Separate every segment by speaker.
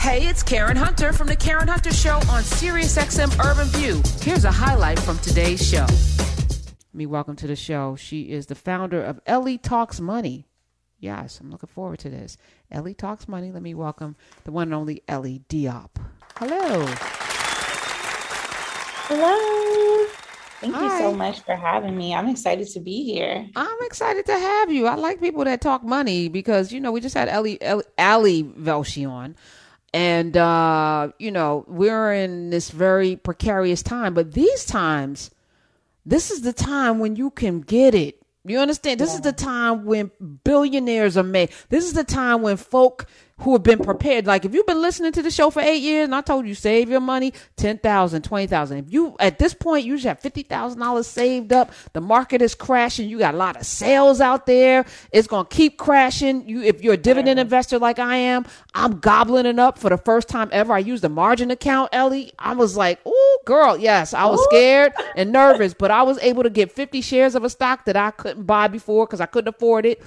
Speaker 1: Hey, it's Karen Hunter from the Karen Hunter Show on SiriusXM Urban View. Here's a highlight from today's show. Let me, welcome to the show. She is the founder of Ellie Talks Money. Yes, I'm looking forward to this. Ellie Talks Money. Let me welcome the one and only Ellie Diop. Hello.
Speaker 2: Hello. Thank Hi. you so much for having me. I'm excited to be here.
Speaker 1: I'm excited to have you. I like people that talk money because, you know, we just had Ellie, Ellie, Ali Velshi on. And, uh, you know, we're in this very precarious time. But these times, this is the time when you can get it. You understand? This yeah. is the time when billionaires are made. This is the time when folk who have been prepared. Like if you've been listening to the show for eight years and I told you save your money, 10,000, 20,000. If you, at this point, you should have $50,000 saved up. The market is crashing. You got a lot of sales out there. It's going to keep crashing. You, if you're a dividend investor like I am, I'm gobbling it up for the first time ever. I used a margin account, Ellie. I was like, oh, girl, yes, I was scared and nervous, but I was able to get 50 shares of a stock that I couldn't buy before because I couldn't afford it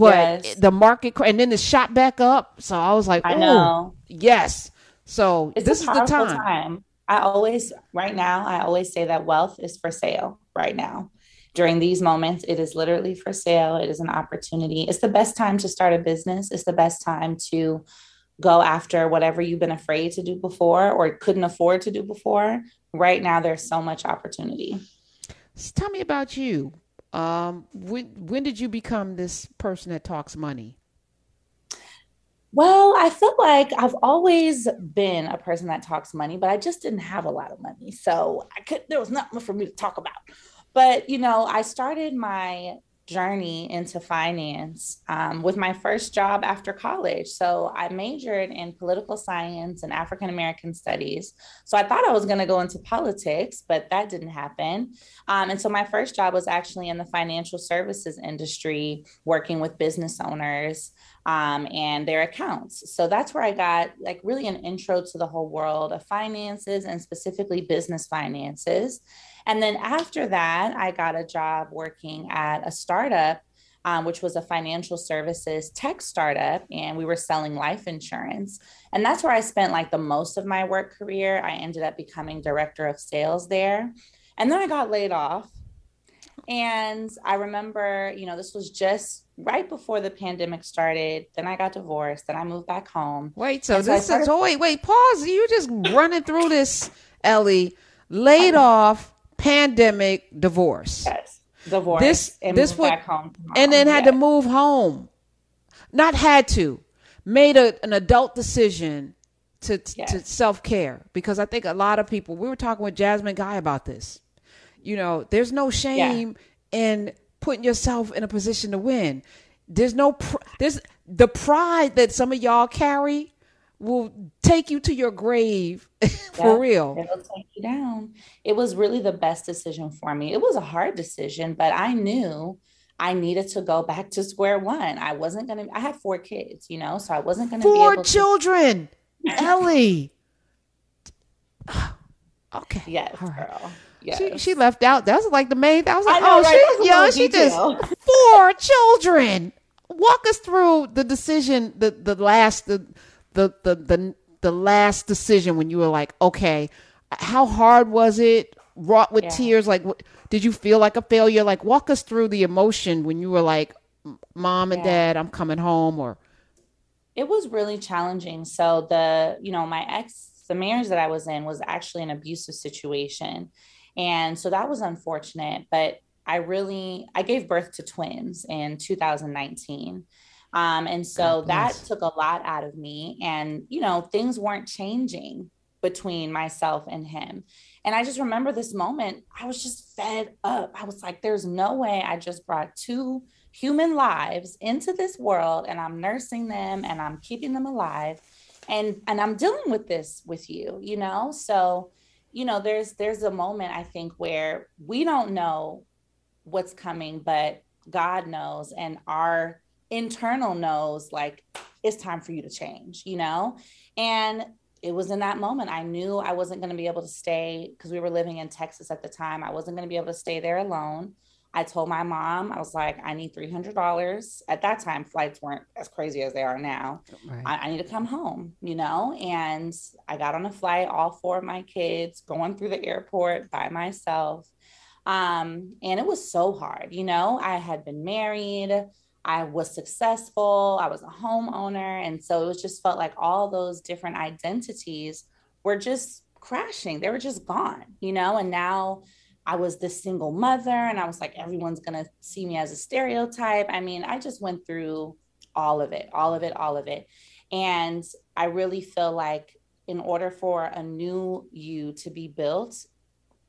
Speaker 1: but yes. the market and then it shot back up. So I was like, I know, yes. So
Speaker 2: it's this is the time. time. I always, right now, I always say that wealth is for sale right now. During these moments, it is literally for sale. It is an opportunity. It's the best time to start a business. It's the best time to go after whatever you've been afraid to do before or couldn't afford to do before. Right now, there's so much opportunity.
Speaker 1: So tell me about you. Um, when when did you become this person that talks money?
Speaker 2: Well, I feel like I've always been a person that talks money, but I just didn't have a lot of money, so I could there was nothing for me to talk about. But you know, I started my journey into finance um, with my first job after college. So I majored in political science and African American studies. So I thought I was going to go into politics, but that didn't happen. Um, and so my first job was actually in the financial services industry, working with business owners um, and their accounts. So that's where I got like really an intro to the whole world of finances and specifically business finances. And then after that, I got a job working at a startup, um, which was a financial services tech startup, and we were selling life insurance. And that's where I spent like the most of my work career. I ended up becoming director of sales there. And then I got laid off. And I remember, you know, this was just right before the pandemic started. Then I got divorced. Then I moved back home.
Speaker 1: Wait, so, so this started- is, oh, wait, wait, pause. You just running through this, Ellie. Laid um, off, pandemic, divorce.
Speaker 2: Yes, divorce. This and this would, back home,
Speaker 1: and then had to move home. Not had to, made a, an adult decision to yes. to self care because I think a lot of people. We were talking with Jasmine Guy about this. You know, there's no shame yeah. in putting yourself in a position to win. There's no pr- there's the pride that some of y'all carry will take you to your grave for yeah, real.
Speaker 2: It'll take you down. It was really the best decision for me. It was a hard decision, but I knew I needed to go back to square one. I wasn't gonna. I had four kids, you know, so I wasn't gonna.
Speaker 1: Four be children, to- Ellie. okay.
Speaker 2: Yes, girl. Yes.
Speaker 1: She, she left out. That was like the main. I was like, I know, oh, right? she, yeah, she just four children. Walk us through the decision, the the last, the the the the, the last decision when you were like, okay, how hard was it? Wrought with yeah. tears, like, did you feel like a failure? Like, walk us through the emotion when you were like, mom and yeah. dad, I'm coming home, or
Speaker 2: it was really challenging. So the, you know, my ex, the marriage that I was in was actually an abusive situation. And so that was unfortunate, but I really I gave birth to twins in 2019. Um, and so that took a lot out of me. And, you know, things weren't changing between myself and him. And I just remember this moment, I was just fed up. I was like, there's no way I just brought two human lives into this world and I'm nursing them and I'm keeping them alive. And and I'm dealing with this with you, you know? So, you know, there's there's a moment I think where we don't know what's coming, but God knows and our internal knows like it's time for you to change, you know? And it was in that moment I knew I wasn't going to be able to stay because we were living in Texas at the time. I wasn't going to be able to stay there alone I told my mom, I was like, I need $300. At that time, flights weren't as crazy as they are now. Right. I, I, need to come home, you know? And I got on a flight, all four of my kids going through the airport by myself. Um, and it was so hard, you know? I had been married, I was successful, I was a homeowner. And so it was just felt like all those different identities were just crashing, they were just gone, you know? And now, I was this single mother and I was like, everyone's to see me as a stereotype. I mean, I just went through all of it, all of it, all of it. And I really feel like in order for a new you to be built,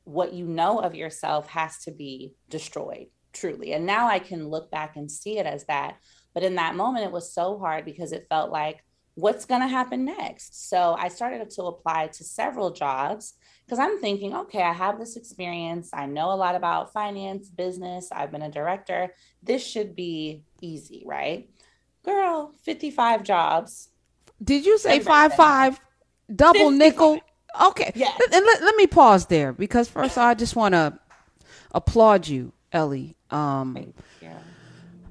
Speaker 2: what you know of yourself has to be destroyed, truly. And now I can look back and see it as that. But in that moment, it was so hard because it felt like, what's going to happen next? So I started to apply to several jobs because I'm thinking, okay, I have this experience. I know a lot about finance, business. I've been a director. This should be easy, right? Girl, 55 jobs.
Speaker 1: Did you say five five double 55. nickel? Okay. Yeah. And let, let me pause there because first I just want to applaud you, Ellie. Um,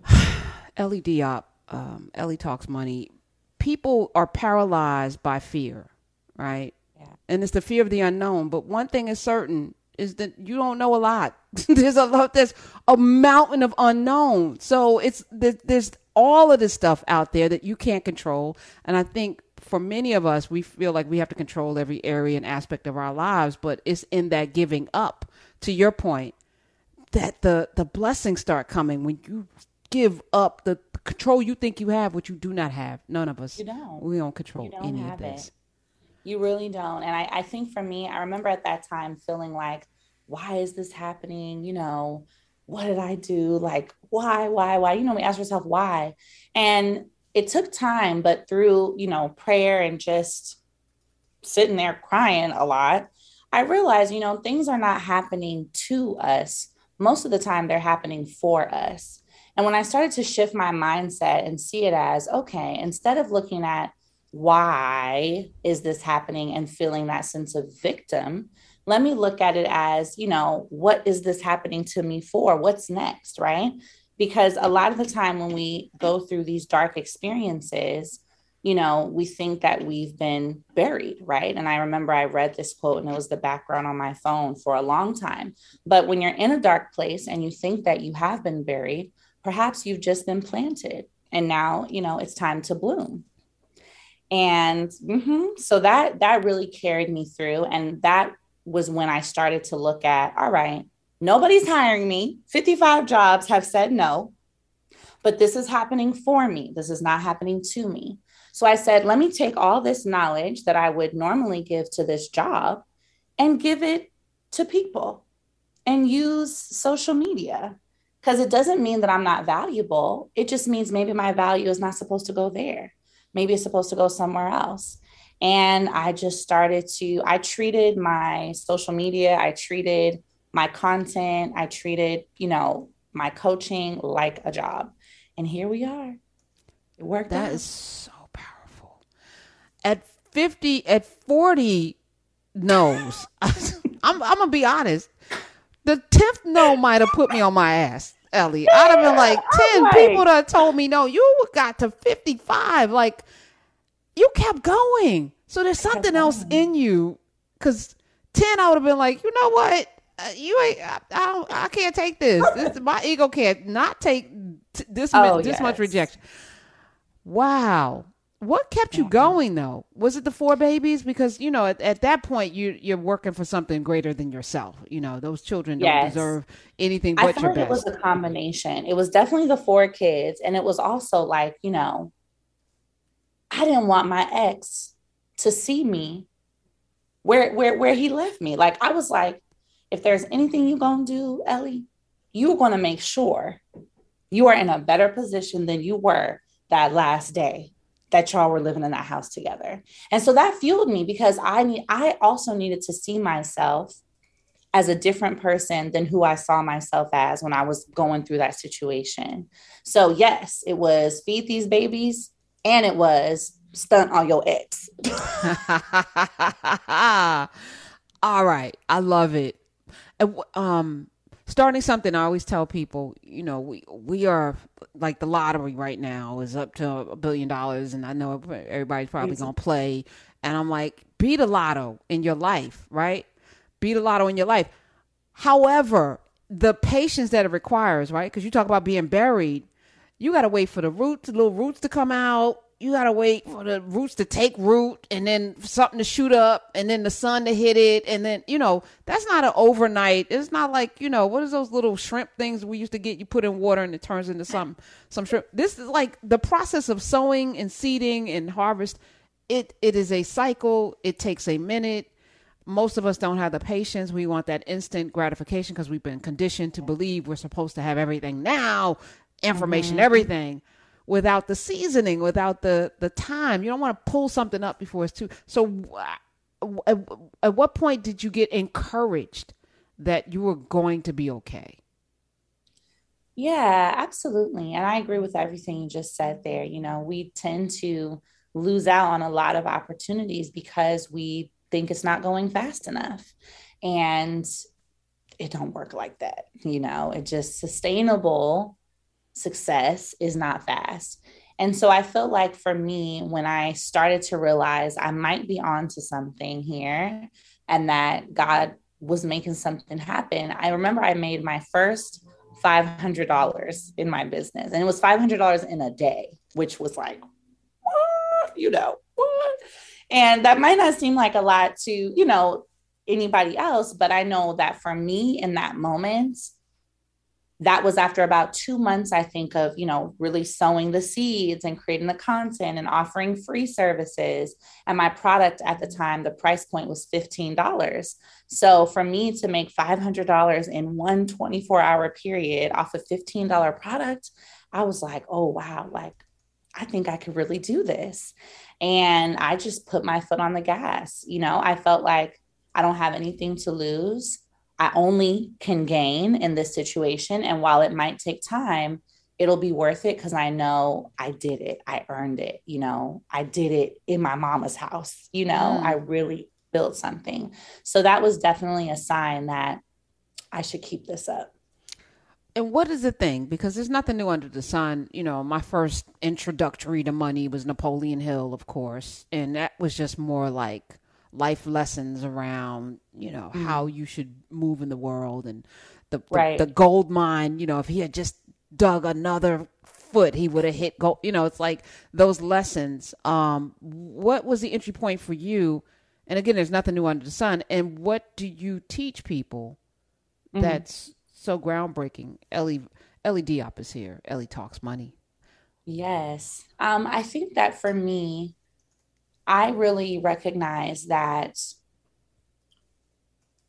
Speaker 1: Ellie Diop, um, Ellie Talks Money. People are paralyzed by fear, right? and it's the fear of the unknown. But one thing is certain is that you don't know a lot. there's a lot. There's a mountain of unknown. So it's there's all of this stuff out there that you can't control. And I think for many of us, we feel like we have to control every area and aspect of our lives. But it's in that giving up. To your point, that the the blessings start coming when you give up the control you think you have, which you do not have. None of us.
Speaker 2: You don't.
Speaker 1: We don't control don't any of this. It.
Speaker 2: You really don't. And I, I think for me, I remember at that time feeling like, why is this happening? You know, what did I do? Like, why, why, why? You know, we ask yourself why. And it took time, but through, you know, prayer and just sitting there crying a lot, I realized, you know, things are not happening to us. Most of the time, they're happening for us. And when I started to shift my mindset and see it as, okay, instead of looking at why is this happening and feeling that sense of victim let me look at it as you know what is this happening to me for? What's next right? Because a lot of the time when we go through these dark experiences you know we think that we've been buried right? And i remember i read this quote and it was the background on my phone for a long time. But when you're in a dark place and you think that you have been buried perhaps you've just been planted and now you know it's time to bloom. And mm-hmm, so that that really carried me through. And that was when i started to look at all right nobody's hiring me. 55 jobs have said no but this is happening for me. This is not happening to me. So i said let me take all this knowledge that i would normally give to this job and give it to people and use social media because it doesn't mean that i'm not valuable it just means maybe my value is not supposed to go there maybe it's supposed to go somewhere else. And I just started to, I treated my social media, I treated my content, I treated, you know, my coaching like a job. And here we are. It worked
Speaker 1: That out. is so powerful. At 50, at 40 no's, I'm, I'm going to be honest. The 10th no might have put me on my ass. Ellie. I'd have been like, 10 like, people that told me no. You got to 55. Like, you kept going. So there's something else in you. Because 10, I would have been like, you know what? Uh, you ain't, I, I, don't, I can't take this. this. My ego can't not take t- this, oh, this yes. much rejection. Wow. What kept you going though? Was it the four babies? Because you know, at, at that point, you you're working for something greater than yourself. You know, those children don't yes. deserve anything but I your best.
Speaker 2: It was a combination. It was definitely the four kids, and it was also like you know, I didn't want my ex to see me where where where he left me. Like I was like, if there's anything you're gonna do, Ellie, you're gonna make sure you are in a better position than you were that last day that y'all were living in that house together. And so that fueled me because I need I also needed to see myself as a different person than who I saw myself as when I was going through that situation. So yes, it was feed these babies and it was stunt on your ex.
Speaker 1: All right, I love it. Um starting something, I always tell people, you know, we we are like the lottery right now is up to a billion dollars, and I know everybody's probably gonna play. And I'm like, beat the lotto in your life, right? Beat the lotto in your life. However, the patience that it requires, right? Because you talk about being buried, you got to wait for the roots, the little roots to come out you gotta wait for the roots to take root and then something to shoot up and then the sun to hit it and then you know that's not an overnight. It's not like you know what is those little shrimp things we used to get you put in water and it turns into some some shrimp? This is like the process of sowing and seeding and harvest. It it is a cycle. It takes a minute. Most of us don't have the patience. We want that instant gratification because we've been conditioned to believe we're supposed to have everything now information mm-hmm. everything without the seasoning, without the the time. You don't want to pull something up before it's too. So, at, at what point did you get encouraged that you were going to be okay?
Speaker 2: Yeah, absolutely. And I agree with everything you just said there. You know, we tend to lose out on a lot of opportunities because we think it's not going fast enough. And it don't work like that. You know, it just sustainable success is not fast. And so I feel like for me, when I started to realize I might be onto something here and that God was making something happen, I remember I made my first $500 in my business. And it was $500 in a day, which was like, what? you know, what? And that might not seem like a lot to, you know, anybody else, but I know that for me in that moment, that was after about two months, I think, of, you know, really sowing the seeds and creating the content and offering free services. And my product at the time, the price point was $15. So for me to make $500 in one 24 hour period off a $15 product, I was like, oh, wow, like I think I could really do this. And I just put my foot on the gas. You know, I felt like I don't have anything to lose. I only can gain in this situation. And while it might take time, it'll be worth it because I know I did it. I earned it. You know, I did it in my mama's house. You know, mm. I really built something. So that was definitely a sign that I should keep this up.
Speaker 1: And what is the thing? Because there's nothing new under the sun. You know, my first introductory to money was Napoleon Hill, of course. And that was just more like life lessons around you know mm. how you should move in the world and the, the, right. the gold mine you know if he had just dug another foot he would have hit gold you know it's like those lessons. Um what was the entry point for you? And again there's nothing new under the sun. And what do you teach people mm-hmm. that's so groundbreaking? Ellie ellie diop is here. Ellie talks money.
Speaker 2: Yes. Um i think that for me I really recognize that,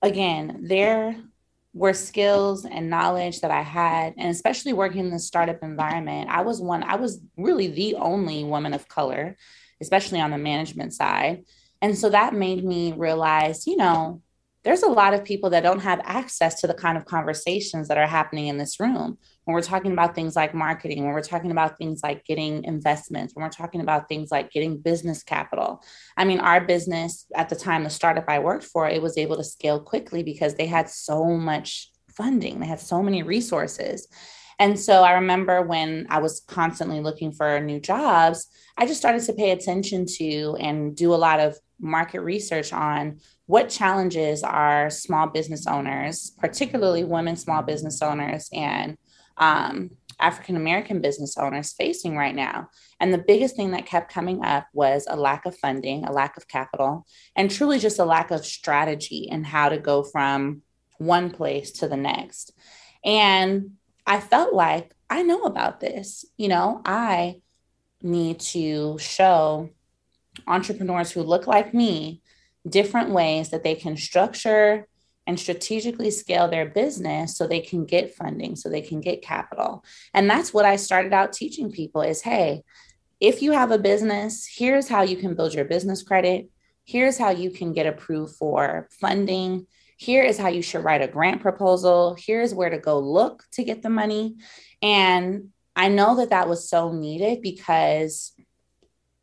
Speaker 2: again, there were skills and knowledge that I had, and especially working in the startup environment, I was one, I was really the only woman of color, especially on the management side. And so that made me realize, you know, there's a lot of people that don't have access to the kind of conversations that are happening in this room when we're talking about things like marketing, when we're talking about things like getting investments, when we're talking about things like getting business capital. I mean, our business at the time, the startup I worked for, it was able to scale quickly because they had so much funding, they had so many resources. And so I remember when I was constantly looking for new jobs, I just started to pay attention to and do a lot of market research on what challenges are small business owners, particularly women small business owners and um, African American business owners facing right now. And the biggest thing that kept coming up was a lack of funding, a lack of capital, and truly just a lack of strategy and how to go from one place to the next. And I felt like I know about this. You know, I need to show entrepreneurs who look like me different ways that they can structure and strategically scale their business so they can get funding so they can get capital. And that's what i started out teaching people is hey if you have a business here's how you can build your business credit. Here's how you can get approved for funding. Here is how you should write a grant proposal. Here's where to go look to get the money. And i know that that was so needed because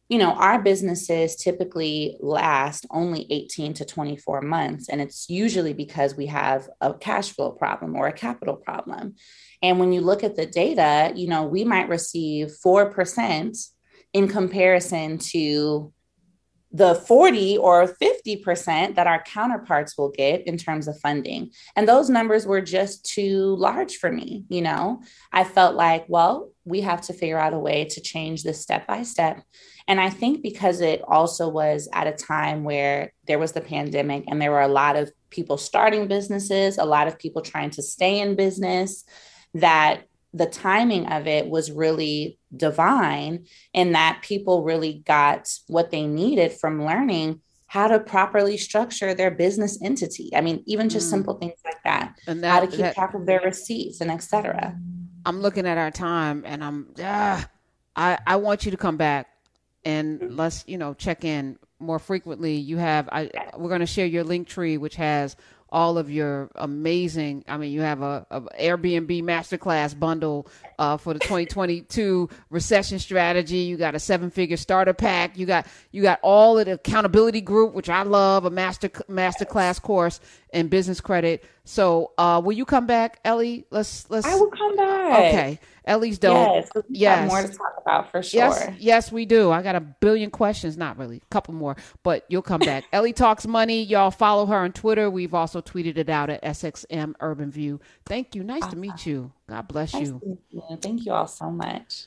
Speaker 2: you know, our businesses typically last only 18 to 24 months. And it's usually because we have a cash flow problem or a capital problem. And when you look at the data, you know, we might receive 4% in comparison to the 40 or 50% that our counterparts will get in terms of funding. And those numbers were just too large for me. You know, I felt like, well, we have to figure out a way to change this step by step. And I think because it also was at a time where there was the pandemic and there were a lot of people starting businesses, a lot of people trying to stay in business, that the timing of it was really divine in that people really got what they needed from learning how to properly structure their business entity. I mean, even just mm. simple things like that, and that, how to keep that, track of their receipts and etc.
Speaker 1: I'm looking at our time and I'm, ah, I, I want you to come back and let's, you know, check in more frequently. You have, I, we're going to share your link tree, which has all of your amazing. I mean, you have a, a Airbnb masterclass bundle uh, for the 2022 recession strategy. You got a seven figure starter pack. You got you got all of the accountability group, which I love, a master masterclass course in business credit. So, uh, will you come back, Ellie? Let's let's.
Speaker 2: I will come back.
Speaker 1: Okay, Ellie's dope.
Speaker 2: Yes, yes. more to talk about for sure.
Speaker 1: Yes, yes, we do. I got a billion questions. Not really, a couple more, but you'll come back. Ellie talks money. Y'all follow her on Twitter. We've also tweeted it out at SXM Urban View. Thank you. Nice awesome. to meet you. God bless nice
Speaker 2: you. you. Thank you all so much.